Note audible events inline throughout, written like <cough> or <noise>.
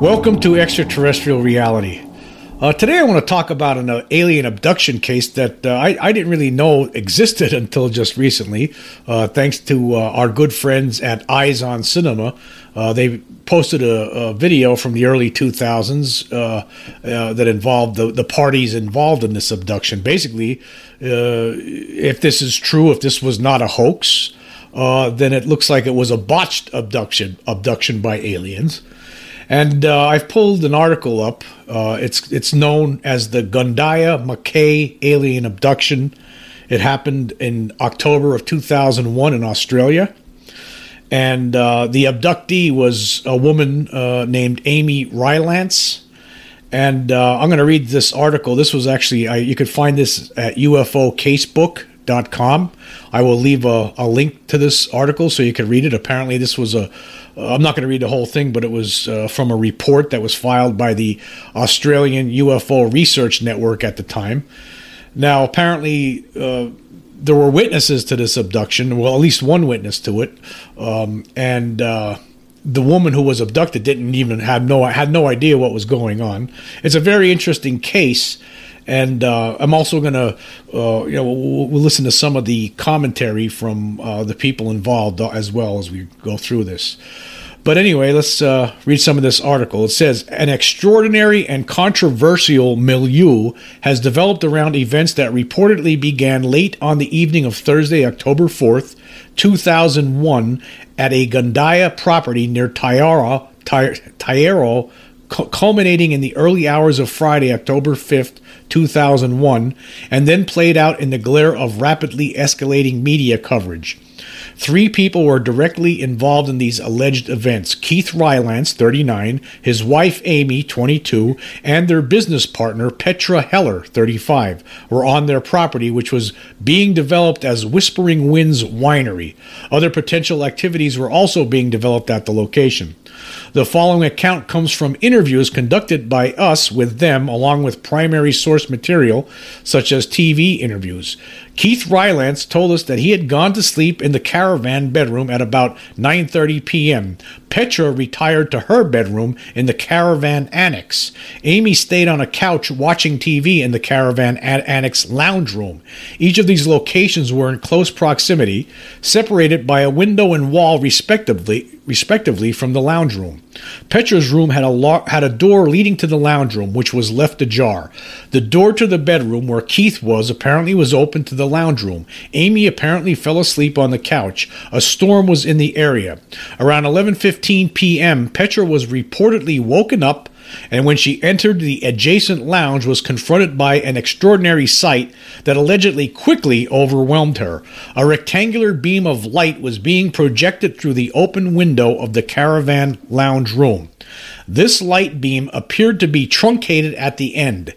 Welcome to Extraterrestrial Reality. Uh, today, I want to talk about an uh, alien abduction case that uh, I, I, didn't really know existed <laughs> until just recently, uh, thanks to uh, our good friends at Eyes on Cinema. Uh, they posted a, a, video from the early 2000s that involved the, the, parties involved in this abduction. Basically, if this is true, if this was not a hoax, then it looks like it was a botched abduction, abduction by aliens. And uh, I've pulled an article up. Uh, it's it's known as the Gundiah Mackay alien abduction. It happened in October of 2001 in Australia. And uh, the abductee was a woman uh, named Amy Rylance. And uh, I'm going to read this article. This was actually, I, you could find this at UFOcasebook.com. I will leave a, a link to this article so you can read it. Apparently, this was a, I'm not going to read the whole thing, but it was uh, from a report that was filed by the Australian UFO Research Network at the time. Now, apparently, uh, there were witnesses to this abduction. Well, at least one witness to it, um, and uh, the woman who was abducted didn't even have no had no idea what was going on. It's a very interesting case. And uh, I'm also going to, uh, you know, we'll, we'll, listen to some of the commentary from uh, the people involved as well as we go through this. But anyway, let's uh, read some of this article. It says An extraordinary and controversial milieu has developed around events that reportedly began late on the evening of Thursday, October 4th, 2001, at a Gundiah property near Taiara, Taiero, culminating in the early hours of Friday, October 5th, 2001, and then played out in the glare of rapidly escalating media coverage. Three people were directly involved in these alleged events Keith Rylance, 39, his wife Amy, 22, and their business partner Petra Heller, 35, were on their property, which was being developed as Whispering Winds Winery. Other potential activities were also being developed at the location. The following account comes from interviews conducted by us with them, along with primary source material, such as TV interviews. Keith Rylance told us that he had gone to sleep in the caravan bedroom at about 9:30 p.m. Petra retired to her bedroom in the caravan annex. Amy stayed on a couch watching TV in the caravan annex lounge room. Each of these locations were in close proximity, separated by a window and wall respectively, respectively from the lounge room. Petra's room had a lo- had a door leading to the lounge room which was left ajar. The door to the bedroom where Keith was apparently was open to the lounge room. Amy apparently fell asleep on the couch. A storm was in the area. Around 11:15 p.m., Petra was reportedly woken up and when she entered the adjacent lounge was confronted by an extraordinary sight that allegedly quickly overwhelmed her. A rectangular beam of light was being projected through the open window of the caravan lounge room. This light beam appeared to be truncated at the end.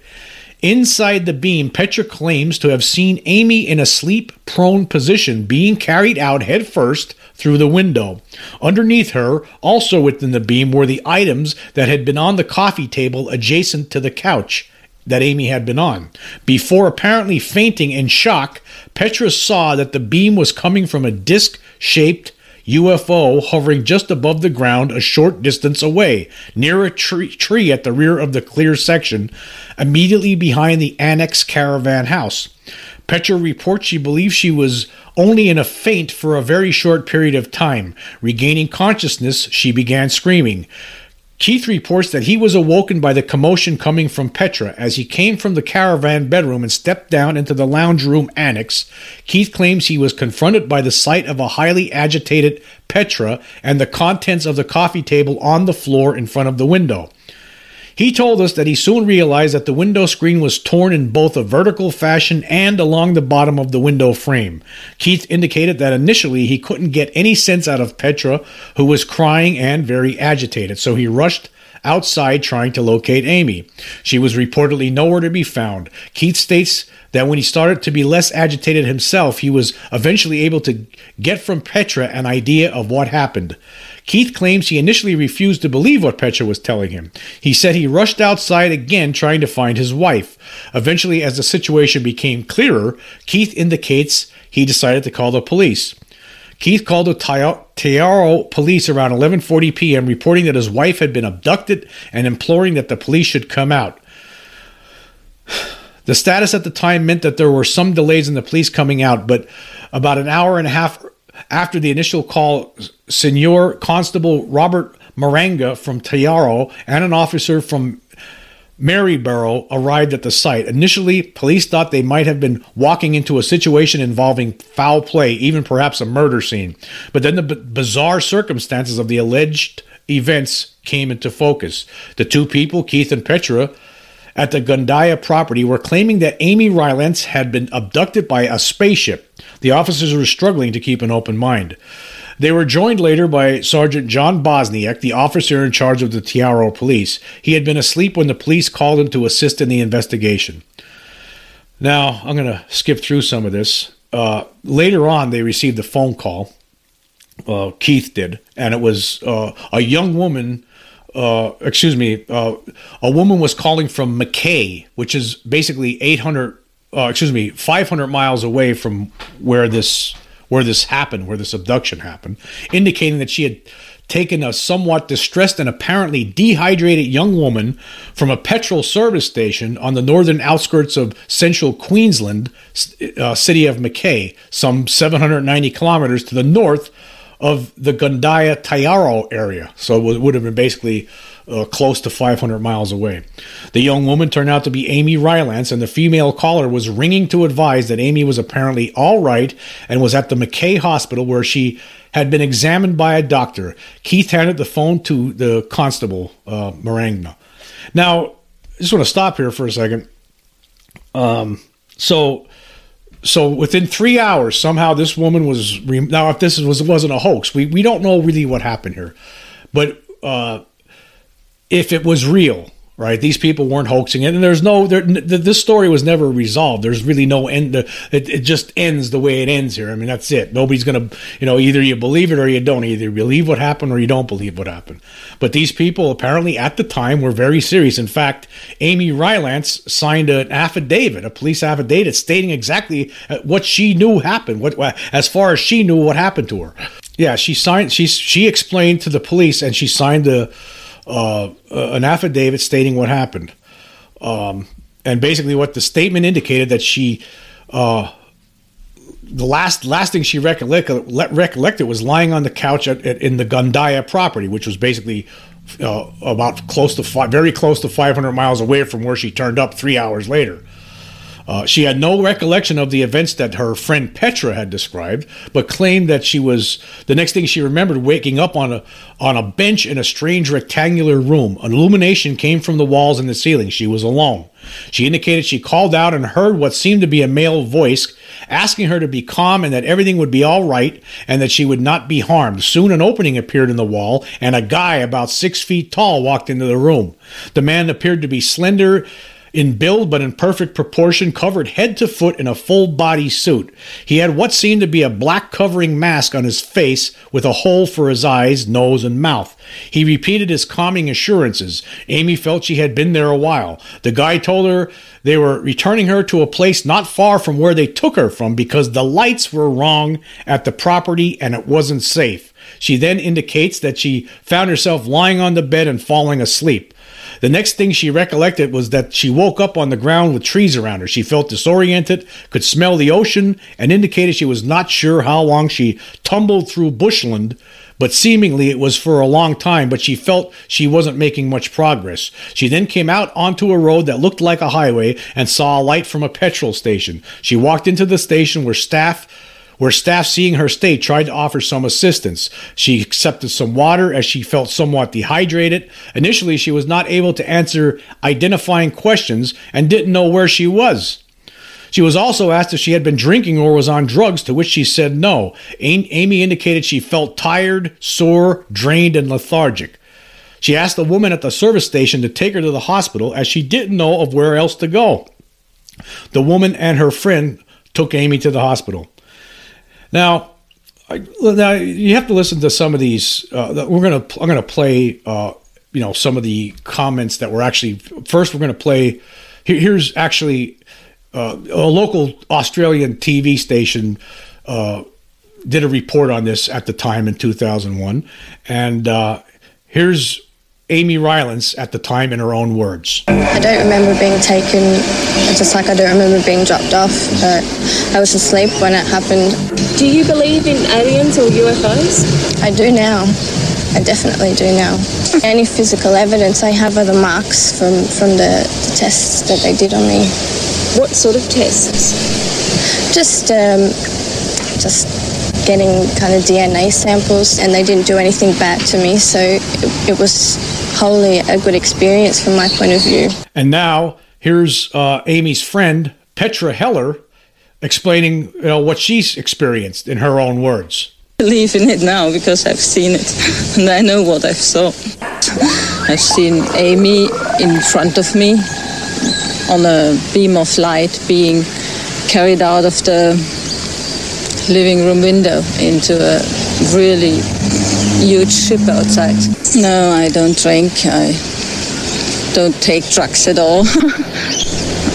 Inside the beam, Petra claims to have seen Amy in a sleep prone position being carried out headfirst through the window. Underneath her, also within the beam, were the items that had been on the coffee table adjacent to the couch that Amy had been on. Before apparently fainting in shock, Petra saw that the beam was coming from a disc shaped UFO hovering just above the ground a short distance away, near a tree, tree at the rear of the clear section, immediately behind the annex caravan house. Petra reports she believes she was only in a faint for a very short period of time. Regaining consciousness, she began screaming. Keith reports that he was awoken by the commotion coming from Petra as he came from the caravan bedroom and stepped down into the lounge room annex. Keith claims he was confronted by the sight of a highly agitated Petra and the contents of the coffee table on the floor in front of the window. He told us that he soon realized that the window screen was torn in both a vertical fashion and along the bottom of the window frame. Keith indicated that initially he couldn't get any sense out of Petra, who was crying and very agitated, so he rushed outside trying to locate Amy. She was reportedly nowhere to be found. Keith states that when he started to be less agitated himself, he was eventually able to get from Petra an idea of what happened. Keith claims he initially refused to believe what Petra was telling him. He said he rushed outside again trying to find his wife. Eventually, as the situation became clearer, Keith indicates he decided to call the police. Keith called the Tiaro police around 11:40 p.m. reporting that his wife had been abducted and imploring that the police should come out. <sighs> The status at the time meant that there were some delays in the police coming out, but about an hour and a half after the initial call, Senor Constable Robert Maranga from Tiaro and an officer from Maryborough arrived at the site. Initially, police thought they might have been walking into a situation involving foul play, even perhaps a murder scene. But then the b- bizarre circumstances of the alleged events came into focus. The two people, Keith and Petra, at the Gundiah property were claiming that Amy Rylance had been abducted by a spaceship. The officers were struggling to keep an open mind. They were joined later by Sergeant John Bosniak, the officer in charge of the Tiaro police. He had been asleep when the police called him to assist in the investigation. Now, I'm going to skip through some of this. Uh, later on, they received a phone call. Uh, Keith did, and it was uh, a young woman uh, excuse me, uh, a woman was calling from Mackay, which is basically 800, uh, excuse me, 500 miles away from where this where this happened, where this abduction happened, indicating that she had taken a somewhat distressed and apparently dehydrated young woman from a petrol service station on the northern outskirts of central Queensland, uh, city of Mackay, some 790 kilometers to the north of the Gundiah Tiaro area. So it would have been basically uh, close to 500 miles away. The young woman turned out to be Amy Rylance, and the female caller was ringing to advise that Amy was apparently all right and was at the Mackay Hospital where she had been examined by a doctor. Keith handed the phone to the constable, uh, Marangna. Now, I just want to stop here for a second. Um, so so within three hours, somehow this woman was re- now. If this was wasn't a hoax, we we don't know really what happened here, but uh, if it was real, right? These people weren't hoaxing it, and there's no there, this story was never resolved. There's really no end. It, it just ends the way it ends here. I mean, that's it. Nobody's gonna, you know, either you believe it or you don't. Either you believe what happened or you don't believe what happened. But these people apparently at the time were very serious. In fact, Amy Rylance signed an affidavit, a police affidavit, stating exactly uh, what she knew happened. What, as far as she knew, what happened to her. Yeah, she signed. She she explained to the police, and she signed the uh, an affidavit stating what happened. Um, and basically, what the statement indicated that she, uh, the last last thing she recollected, recollected was lying on the couch at, at, in the Gundiah property, which was basically uh, about close to five, very close to 500 miles away from where she turned up three hours later. Uh, she had no recollection of the events that her friend Petra had described, but claimed that she was the next thing she remembered waking up on a on a bench in a strange rectangular room. An illumination came from the walls and the ceiling. She was alone. She indicated she called out and heard what seemed to be a male voice asking her to be calm and that everything would be all right and that she would not be harmed. Soon an opening appeared in the wall and a guy about six feet tall walked into the room. The man appeared to be slender in build but in perfect proportion, covered head to foot in a full body suit. He had what seemed to be a black covering mask on his face with a hole for his eyes, nose, and mouth. He repeated his calming assurances. Amy felt she had been there a while. The guy told her they were returning her to a place not far from where they took her from because the lights were wrong at the property and it wasn't safe. She then indicates that she found herself lying on the bed and falling asleep. The next thing she recollected was that she woke up on the ground with trees around her. She felt disoriented, could smell the ocean, and indicated she was not sure how long she tumbled through bushland, but seemingly it was for a long time, but she felt she wasn't making much progress. She then came out onto a road that looked like a highway and saw a light from a petrol station. She walked into the station where staff where staff seeing her state tried to offer some assistance. She accepted some water as she felt somewhat dehydrated. Initially, she was not able to answer identifying questions and didn't know where she was. She was also asked if she had been drinking or was on drugs, to which she said no. Amy indicated she felt tired, sore, drained, and lethargic. She asked the woman at the service station to take her to the hospital as she didn't know of where else to go. The woman and her friend took Amy to the hospital. Now, I, now you have to listen to some of these. Uh, we're gonna I'm gonna play uh, you know some of the comments that were actually first. We're gonna play. Here, here's actually uh, a local Australian TV station uh, did a report on this at the time in 2001, and uh, here's Amy Rylance at the time in her own words. I don't remember being taken, just like I don't remember being dropped off, but I was asleep when it happened. Do you believe in aliens or UFOs? I do now. I definitely do now. Any physical evidence I have are the marks from, from the, the tests that they did on me. What sort of tests? Just, um, just getting kind of DNA samples, and they didn't do anything bad to me. So it, it was wholly a good experience from my point of view. And now here's uh, Amy's friend Petra Heller explaining you know, what she's experienced in her own words. I believe in it now because I've seen it <laughs> and I know what I've saw. I've seen Amy in front of me on a beam of light being carried out of the living room window into a really huge ship outside. No, I don't drink. I don't take drugs at all. <laughs>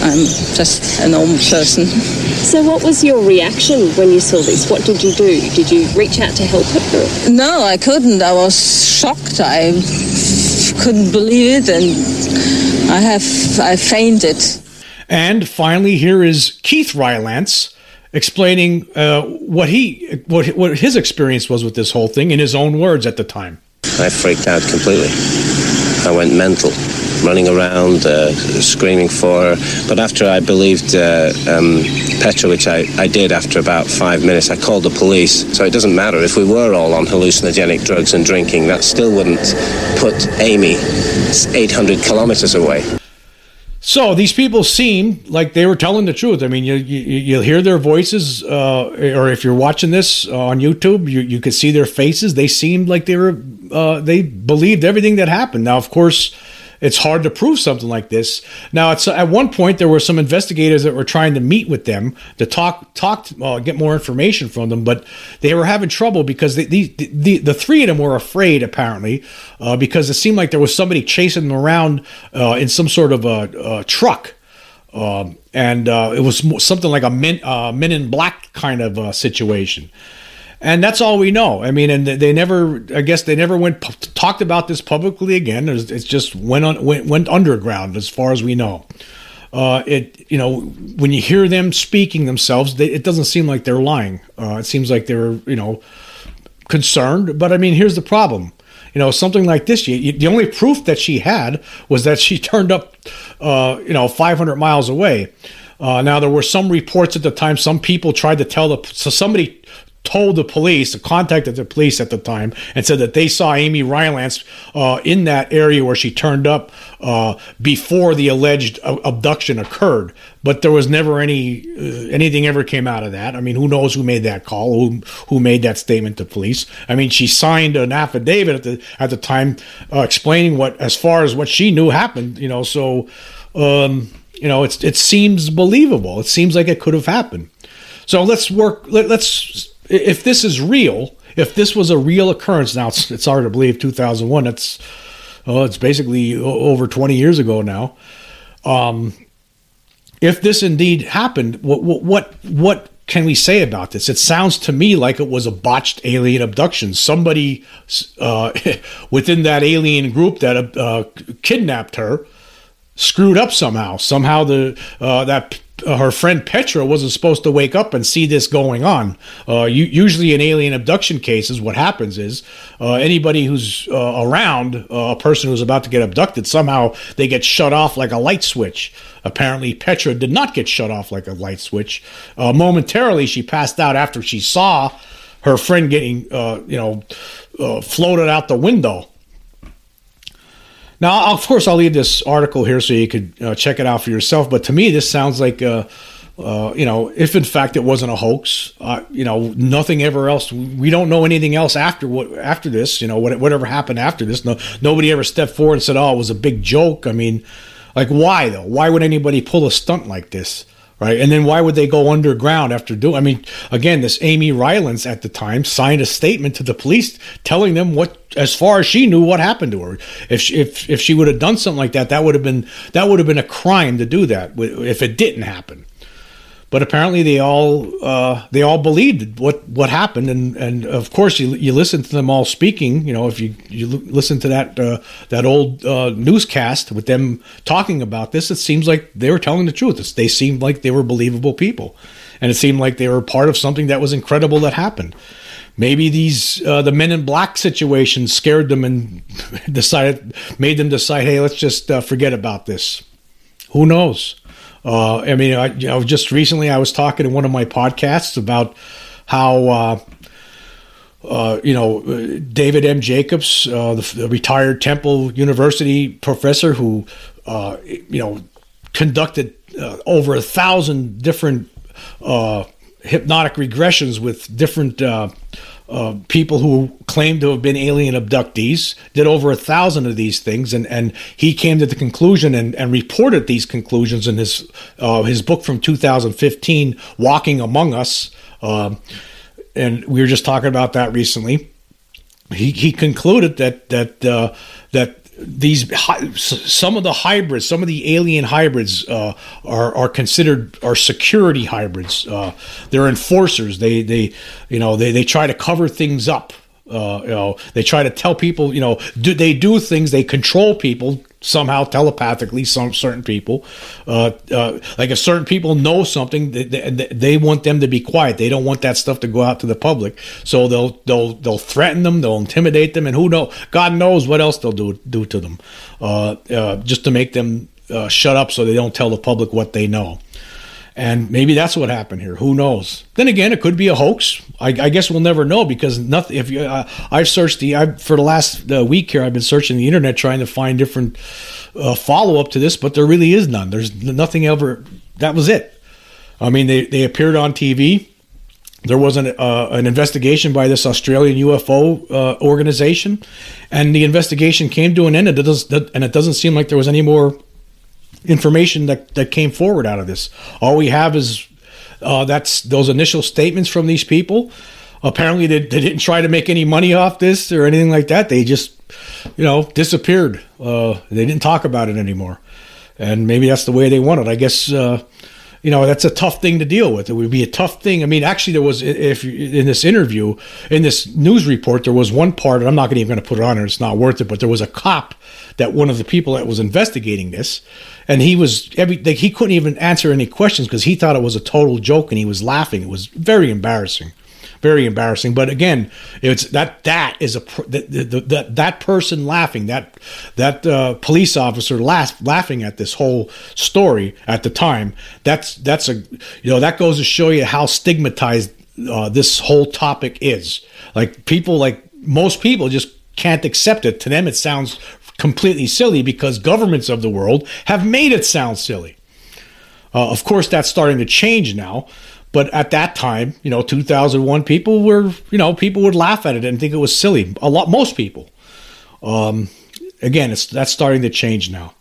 I'm just a normal person. So, what was your reaction when you saw this? What did you do? Did you reach out to help her? No, I couldn't. I was shocked. I couldn't believe it, and I have I fainted. And finally, here is Keith Rylance explaining uh, what he what what his experience was with this whole thing in his own words at the time. I freaked out completely. I went mental, running around, uh, screaming for her. But after I believed uh, um, Petra, which I, I did after about five minutes, I called the police. So it doesn't matter if we were all on hallucinogenic drugs and drinking, that still wouldn't put Amy 800 kilometers away. So these people seemed like they were telling the truth. I mean, you you, you hear their voices, uh, or if you're watching this on YouTube, you you could see their faces. They seemed like they were uh, they believed everything that happened. Now, of course, it's hard to prove something like this. Now, at one point there were some investigators that were trying to meet with them to talk, talk, uh, get more information from them, but they were having trouble because the the, the, the three of them were afraid apparently uh, because it seemed like there was somebody chasing them around uh, in some sort of a, a truck. Um, and uh, it was something like a men, uh, men in black kind of uh, situation and that's all we know. I mean, and they never, I guess they never went talked about this publicly again. It's just went on went, went underground as far as we know. Uh, it you know when you hear them speaking themselves, they, it doesn't seem like they're lying. Uh, it seems like they're you know concerned. But I mean, here's the problem. You know, something like this. You, you, the only proof that she had was that she <laughs> turned up, uh, you know, 500 miles away. Uh, now there were some reports at the time. Some people tried to tell the so somebody told the police, contacted the police at the time, and said that they saw Amy Rylance uh, in that area where she turned up uh, before the alleged abduction occurred. But there was never any uh, anything ever came out of that. I mean, who knows who made that call, who who made that statement to police? I mean, she signed an affidavit at the at the time uh, explaining what, as far as what she knew happened. You know, so. Um, you know, it's it seems believable. It seems like it could have happened. So let's work. Let, us if this is real, if this was a real occurrence, now it's, it's hard to believe 2001. It's oh, it's basically over 20 years ago now. Um, if this indeed happened, what what what can we say about this? It sounds to me like it was a botched alien abduction. Somebody uh, <laughs> within that alien group that uh, kidnapped her screwed up somehow. Somehow the uh, that uh, her friend Petra wasn't supposed to wake up and see this going on. Uh, you, usually in alien abduction cases, what happens is uh, anybody who's uh, around uh, a person who's about to get abducted, somehow they get shut off like a light switch. Apparently, Petra did not get shut off like a light switch. Momentarily, she passed out after she saw her friend getting, you know, floated out the window. Now, of course, I'll leave this article here so you could uh, check it out for yourself. But to me, this sounds like, uh, uh, you know, if in fact it wasn't a hoax, uh, you know, nothing ever else. We don't know anything else after what after this. You know, whatever happened after this. No, nobody ever stepped forward and said, "Oh, it was a big joke." I mean, like, why though? Why would anybody pull a stunt like this? Right? And then why would they go underground after doing? I mean, again, this Amy Rylance at the time signed a statement to the police telling them what, as far as she knew, what happened to her. If she, if if she would have done something like that, that would have been that would have been a crime to do that if it didn't happen but apparently they all uh, they all believed what what happened, and and of course you you listen to them all speaking. You know, if you you listen to that uh, that old uh, newscast with them talking about this, it seems like they were telling the truth. It's, they seemed like they were believable people, and it seemed like they were part of something that was incredible that happened. Maybe these uh, the Men in Black situation scared them and <laughs> decided made them decide, hey, let's just uh, forget about this. Who knows? Uh, I mean, I, you know, just recently I was talking in one of my podcasts about how. Uh, uh, you know, David M. Jacobs, uh, the, the, retired Temple University professor who, uh, you know, conducted uh, over a thousand different hypnotic regressions with different uh, people who claimed to have been alien abductees, did over a thousand of these things, and, and he came to the conclusion and, and reported these conclusions in his uh, his book from 2015, Walking Among Us. Uh, and we were just talking about that recently. He, he concluded that that uh, that these some of the hybrids, some of the alien hybrids uh, are are considered are security hybrids. Uh, they're enforcers. They they you know they they try to cover things up. Uh, you know, they try to tell people, you know, do they do things? They control people somehow telepathically. Some certain people, uh, uh, like if certain people know something, they, they, they, want them to be quiet. They don't want that stuff to go out to the public. So they'll they'll they'll threaten them. They'll intimidate them, and who know? God knows what else they'll do do to them, uh, uh just to make them uh, shut up so they don't tell the public what they know. And maybe that's what happened here. Who knows? Then again, it could be a hoax. I, I guess we'll never know because nothing. If you, uh, I've searched the I've, for the last uh, week here, I've been searching the internet trying to find different uh, follow up to this, but there really is none. There's nothing ever. That was it. I mean, they they appeared on TV. There was an uh, an investigation by this Australian UFO uh, organization, and the investigation came to an end. And it, does, and it doesn't seem like there was any more information that, that came forward out of this. All we have is uh, that's those initial statements from these people. Apparently, they, they, didn't try to make any money off this or anything like that. They just, you know, disappeared. Uh, they didn't talk about it anymore, and maybe that's the way they want it. I guess. Uh, you know that's a tough thing to deal with. It would be a tough thing. I mean, actually, there was if in this interview, in this news report, there was one part, and I'm not even going to put it on there. It's not worth it. But there was a cop that one of the people that was investigating this and he was every like, he couldn't even answer any questions because he thought it was a total joke and he was laughing. It was very embarrassing, very embarrassing. But again, it's that that is a that that that person laughing that that uh, police officer laugh, laughing at this whole story at the time. That's that's a you know that goes to show you how stigmatized uh, this whole topic is. Like people like most people just can't accept it. To them, it sounds completely silly because governments of the world have made it sound silly. Uh, of course, that's starting to change now. But at that time, you know, 2001, people were, you know, people would laugh at it and think it was silly. A lot, most people. Um, again, it's that's starting to change now.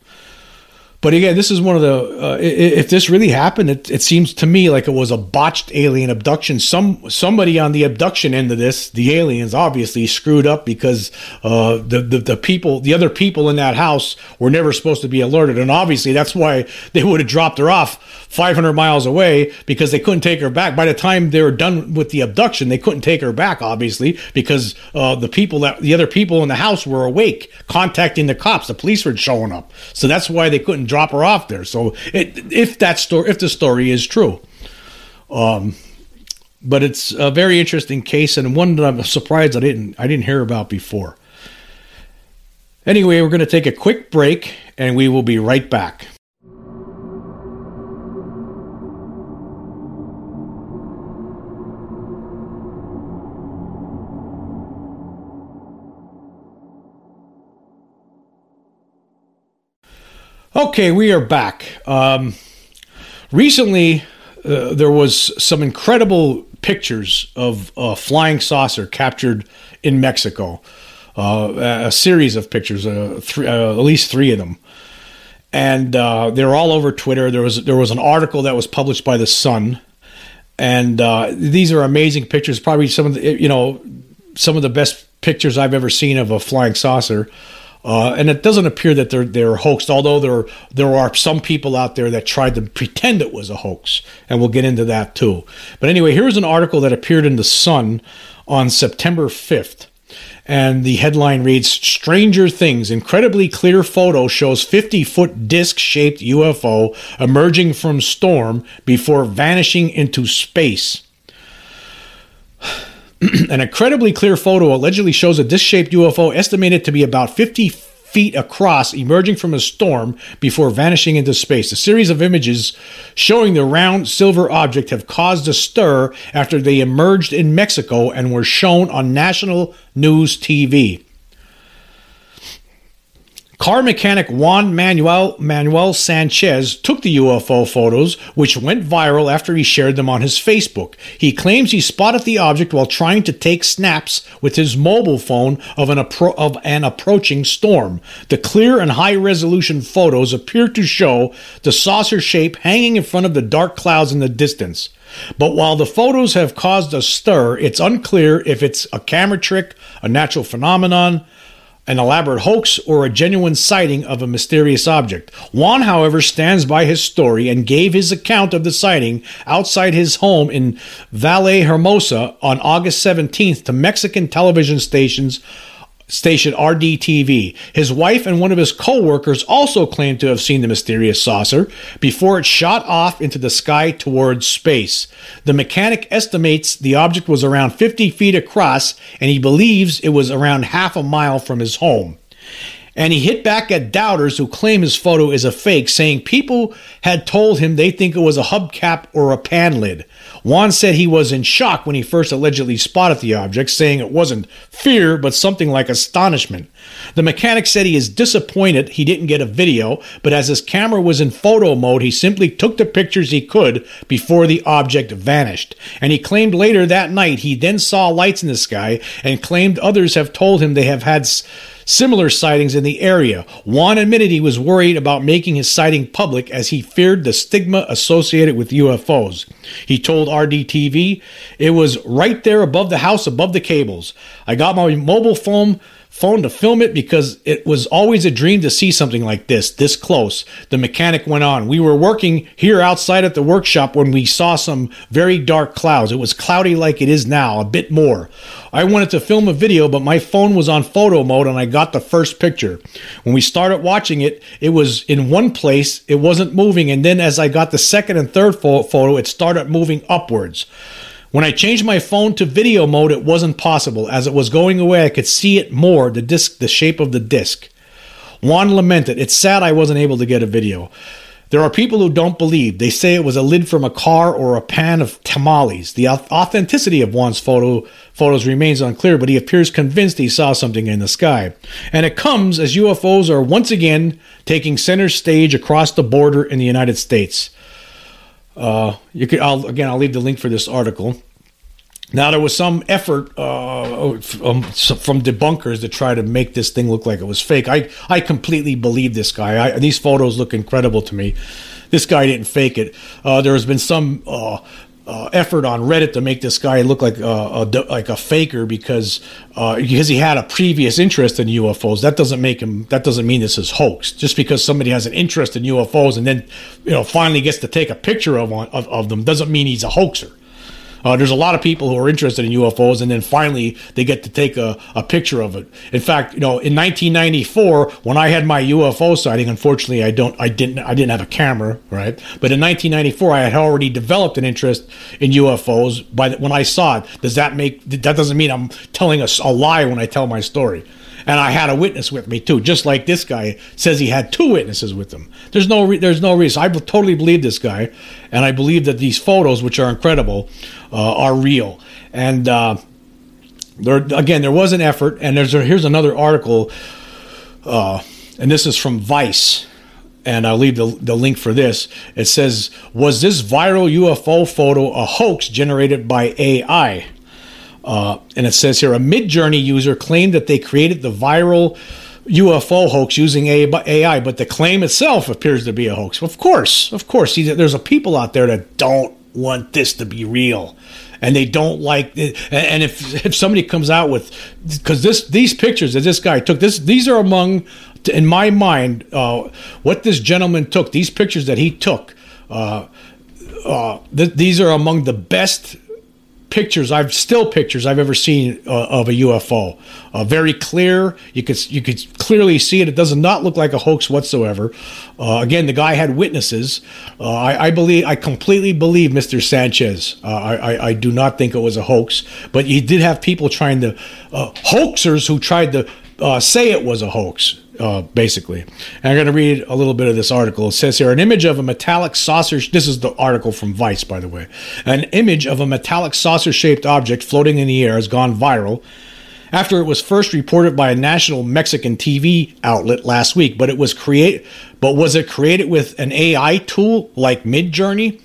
But again, this is one of the. Uh, if this really happened, it, it, seems to me like it was a botched alien abduction. Some somebody on the abduction end of this, the aliens, obviously screwed up because uh, the, the the people, the other people in that house, were never supposed to be alerted, and obviously that's why they would have dropped her off 500 miles away because they couldn't take her back. By the time they were done with the abduction, they couldn't take her back, obviously, because uh, the people that the other people in the house were awake, contacting the cops. The police were showing up, so that's why they couldn't drop her off there. So it, if that story, if the story is true, um, but it's a very interesting case and one that I'm surprised I didn't I didn't hear about before. Anyway, we're going to take a quick break and we will be right back. Okay, we are back. Um, recently, uh, there was some incredible pictures of a flying saucer captured in Mexico. Uh, a series of pictures, uh, uh, at least three of them, and uh, they're all over Twitter. There was there was an article that was published by the Sun, and uh, these are amazing pictures. Probably some of the you know some of the best pictures I've ever seen of a flying saucer. Uh, and it doesn't appear that they're they're hoaxed, although there there are some people out there that tried to pretend it was a hoax, and we'll get into that too. But anyway, here's an article that appeared in the Sun on September 5th. And the headline reads Stranger Things. Incredibly clear photo shows 50 foot disc shaped UFO emerging from storm before vanishing into space. <clears throat> An incredibly clear photo allegedly shows a disc shaped UFO estimated to be about 50 feet across emerging from a storm before vanishing into space. A series of images showing the round silver object have caused a stir after they emerged in Mexico and were shown on national news TV. Car mechanic Juan Manuel Manuel Sanchez took the UFO photos, which went viral after he shared them on his Facebook. He claims he spotted the object while trying to take snaps with his mobile phone of an, appro- of an approaching storm. The clear and high resolution photos appear to show the saucer shape hanging in front of the dark clouds in the distance. But while the photos have caused a stir, it's unclear if it's a camera trick, a natural phenomenon, an elaborate hoax, or a genuine sighting of a mysterious object. Juan, however, stands by his story and gave his account of the sighting outside his home in Valle Hermosa on August 17th to Mexican television stations station RDTV. His wife and one of his co-workers also claimed to have seen the mysterious saucer before it shot off into the sky towards space. The mechanic estimates the object was around 50 feet across and he believes it was around half a mile from his home. And he hit back at doubters who claim his photo is a fake, saying people had told him they think it was a hubcap or a pan lid. Juan said he was in shock when he first allegedly spotted the object, saying it wasn't fear, but something like astonishment. The mechanic said he is disappointed he didn't get a video, but as his camera was in photo mode, he simply took the pictures he could before the object vanished. And he claimed later that night he then saw lights in the sky and claimed others have told him they have had similar sightings in the area. Juan admitted he was worried about making his sighting public as he feared the stigma associated with UFOs. He told RDTV, It was right there above the house, above the cables. I got my mobile phone phone to film it because it was always a dream to see something like this, this close. The mechanic went on. We were working here outside at the workshop when we saw some very dark clouds. It was cloudy like it is now, a bit more. I wanted to film a video, but my phone was on photo mode and I got the first picture. When we started watching it, it was in one place, it wasn't moving, and then as I got the second and third photo, it started moving upwards. When I changed my phone to video mode, it wasn't possible. As it was going away, I could see it more, the disc, the shape of the disc. Juan lamented, It's sad I wasn't able to get a video. There are people who don't believe. They say it was a lid from a car or a pan of tamales. The authenticity of Juan's photo photos remains unclear, but he appears convinced he saw something in the sky. And it comes as UFOs are once again taking center stage across the border in the United States. Uh, you could, I'll, again, I'll leave the link for this article. Now there was some effort uh, um, from debunkers to try to make this thing look like it was fake. I I completely believe this guy. I, these photos look incredible to me. This guy didn't fake it. Uh, there has been some uh, uh, effort on Reddit to make this guy look like a, a like a faker because uh, because he had a previous interest in UFOs. That doesn't make him. That doesn't mean this is hoax. Just because somebody has an interest in UFOs and then you know finally gets to take a picture of of, of them doesn't mean he's a hoaxer. Uh, there's a lot of people who are interested in UFOs, and then finally they get to take a, a picture of it. In fact, you know, in 1994, when I had my UFO sighting, unfortunately, I don't, I didn't, I didn't have a camera, right? But in 1994, I had already developed an interest in UFOs. By the, when I saw it, does that make that doesn't mean I'm telling a, a lie when I tell my story? And I had a witness with me too, just like this guy says he had two witnesses with him. There's no re- there's no reason. I totally believe this guy, and I believe that these photos, which are incredible, uh, are real. And uh, there again, there was an effort, and there's a, here's another article, uh, and this is from Vice. And I'll leave the, the link for this. It says, Was this viral UFO photo a hoax generated by AI? Uh, and it says here a Midjourney user claimed that they created the viral UFO hoax using AI, but the claim itself appears to be a hoax. Of course, of course, there's a people out there that don't want this to be real, and they don't like. It. And if <laughs> if somebody comes out with because this these pictures that this guy took, this these are among in my mind uh, what this gentleman took. These pictures that he took. Uh, uh, th- these are among the best pictures I've still pictures I've ever seen uh, of a UFO. Uh, very clear. You could you could clearly see it. It does not look like a hoax whatsoever. Uh, again, the guy had witnesses. Uh, I, I, believe I completely believe Mr. Sanchez. Uh, I, I do not think it was a hoax, but he did have people trying to uh, hoaxers who tried to say it was a hoax uh, basically. And I'm going to read a little bit of this article. It says here an image of a metallic saucer. This is the article from Vice, by the way. An image of a metallic saucer shaped object floating in the air has gone viral after it was first reported by a national Mexican TV outlet last week. But it was create, but was it created with an AI tool like Midjourney?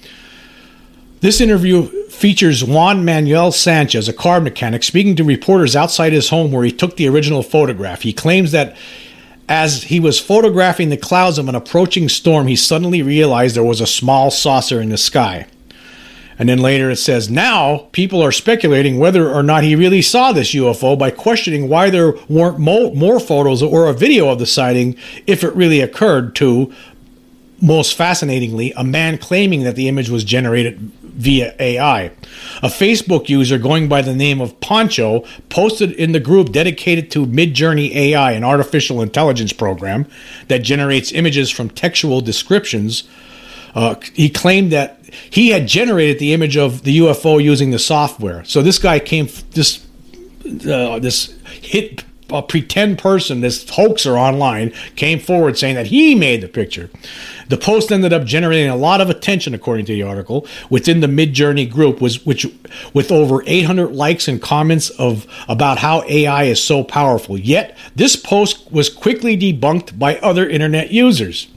This interview features Juan Manuel Sanchez, a car mechanic, speaking to reporters outside his home where he took the original photograph. He claims that as he was photographing the clouds of an approaching storm, he suddenly realized there was a small saucer in the sky. And then later it says, now people are speculating whether or not he really saw this UFO by questioning why there weren't more photos or a video of the sighting if it really occurred to, most fascinatingly, a man claiming that the image was generated via AI. A Facebook user going by the name of Poncho posted in the group dedicated to Midjourney AI, an artificial intelligence program that generates images from textual descriptions. Uh, he claimed that he had generated the image of the UFO using the software. So this guy came, this uh, this hit a pretend person, this hoaxer online, came forward saying that he made the picture. The post ended up generating a lot of attention, according to the article, within the Midjourney group, was which with over 800 likes and comments of about how AI is so powerful. Yet this post was quickly debunked by other internet users.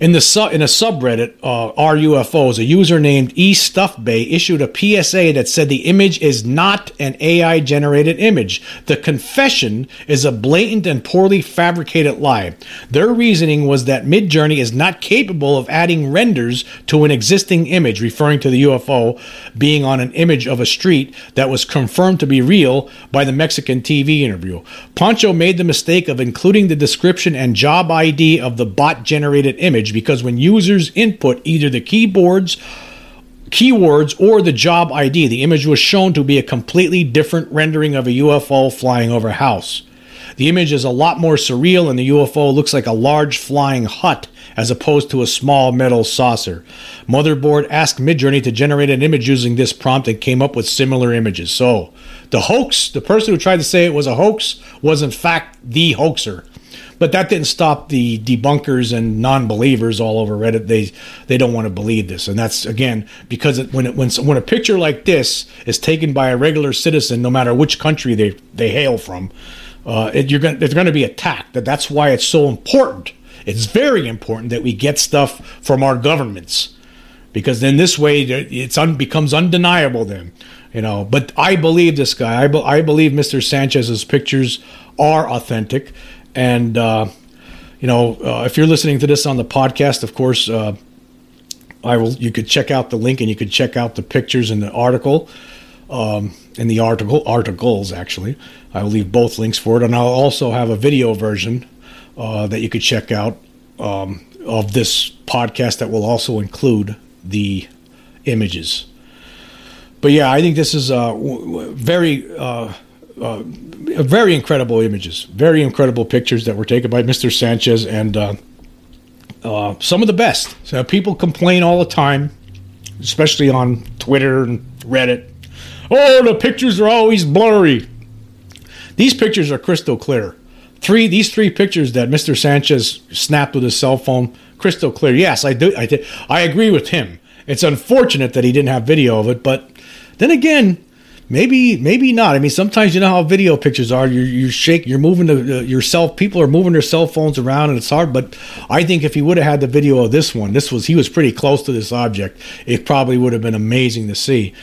In the su- in a subreddit, uh, RUFOs, a user named eStuffBay issued a PSA that said the image is not an AI generated image. The confession is a blatant and poorly fabricated lie. Their reasoning was that Midjourney is not capable of adding renders to an existing image, referring to the UFO being on an image of a street that was confirmed to be real by the Mexican TV interview. Poncho made the mistake of including the description and job ID of the bot generated image because when users input either the keyboards keywords or the job ID, the image was shown to be a completely different rendering of a UFO flying over a house. The image is a lot more surreal, and the UFO looks like a large flying hut as opposed to a small metal saucer. Motherboard asked Midjourney to generate an image using this prompt and came up with similar images. So, the hoax, the person who tried to say it was a hoax, was in fact the hoaxer. But that didn't stop the debunkers and non-believers all over Reddit. They they don't want to believe this, and that's again because it, when it, when when a picture like this is taken by a regular citizen, no matter which country they they hail from, uh, it, you're going they're going to be attacked. That that's why it's so important. It's very important that we get stuff from our governments because then this way it's un, becomes undeniable then you know but i believe this guy I, be, I believe mr sanchez's pictures are authentic and uh, you know, uh, if you're listening to this on the podcast, of course, uh, I will. You could check out the link and you could check out the pictures in the article. Um, in the article, articles actually, I will leave both links for it, and I'll also have a video version uh, that you could check out um, of this podcast that will also include the images. but yeah, I think this is uh, very. Uh, uh, very incredible images, very incredible pictures that were taken by Mr. Sanchez, and uh, uh, some of the best. So people complain all the time, especially on Twitter and Reddit. Oh, the pictures are always blurry. These pictures are crystal clear. Three, these three pictures that Mr. Sanchez snapped with his cell phone, crystal clear. Yes, I do. I did. I agree with him. It's unfortunate that he didn't have video of it, but then again, maybe maybe not. I mean, sometimes you know how video pictures are. You you shake, you're moving the, uh, yourself. People are moving their cell phones around, and it's hard. But I think if he would have had the video of this one, this was he was pretty close to this object. It probably would have been amazing to see.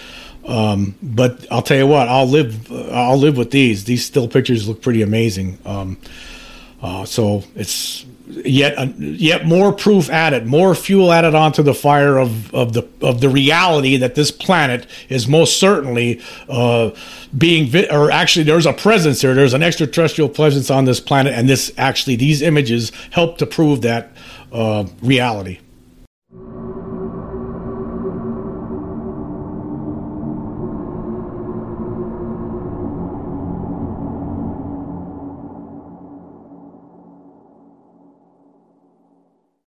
Um, but I'll tell you what, I'll live. I'll live with these. These still pictures look pretty amazing. Um, uh, so it's yet uh, yet more proof added, more fuel added onto the fire of, of the of the reality that this planet is most certainly uh, being vi- or actually there's a presence here. There's an extraterrestrial presence on this planet, and this actually these images help to prove that uh, reality.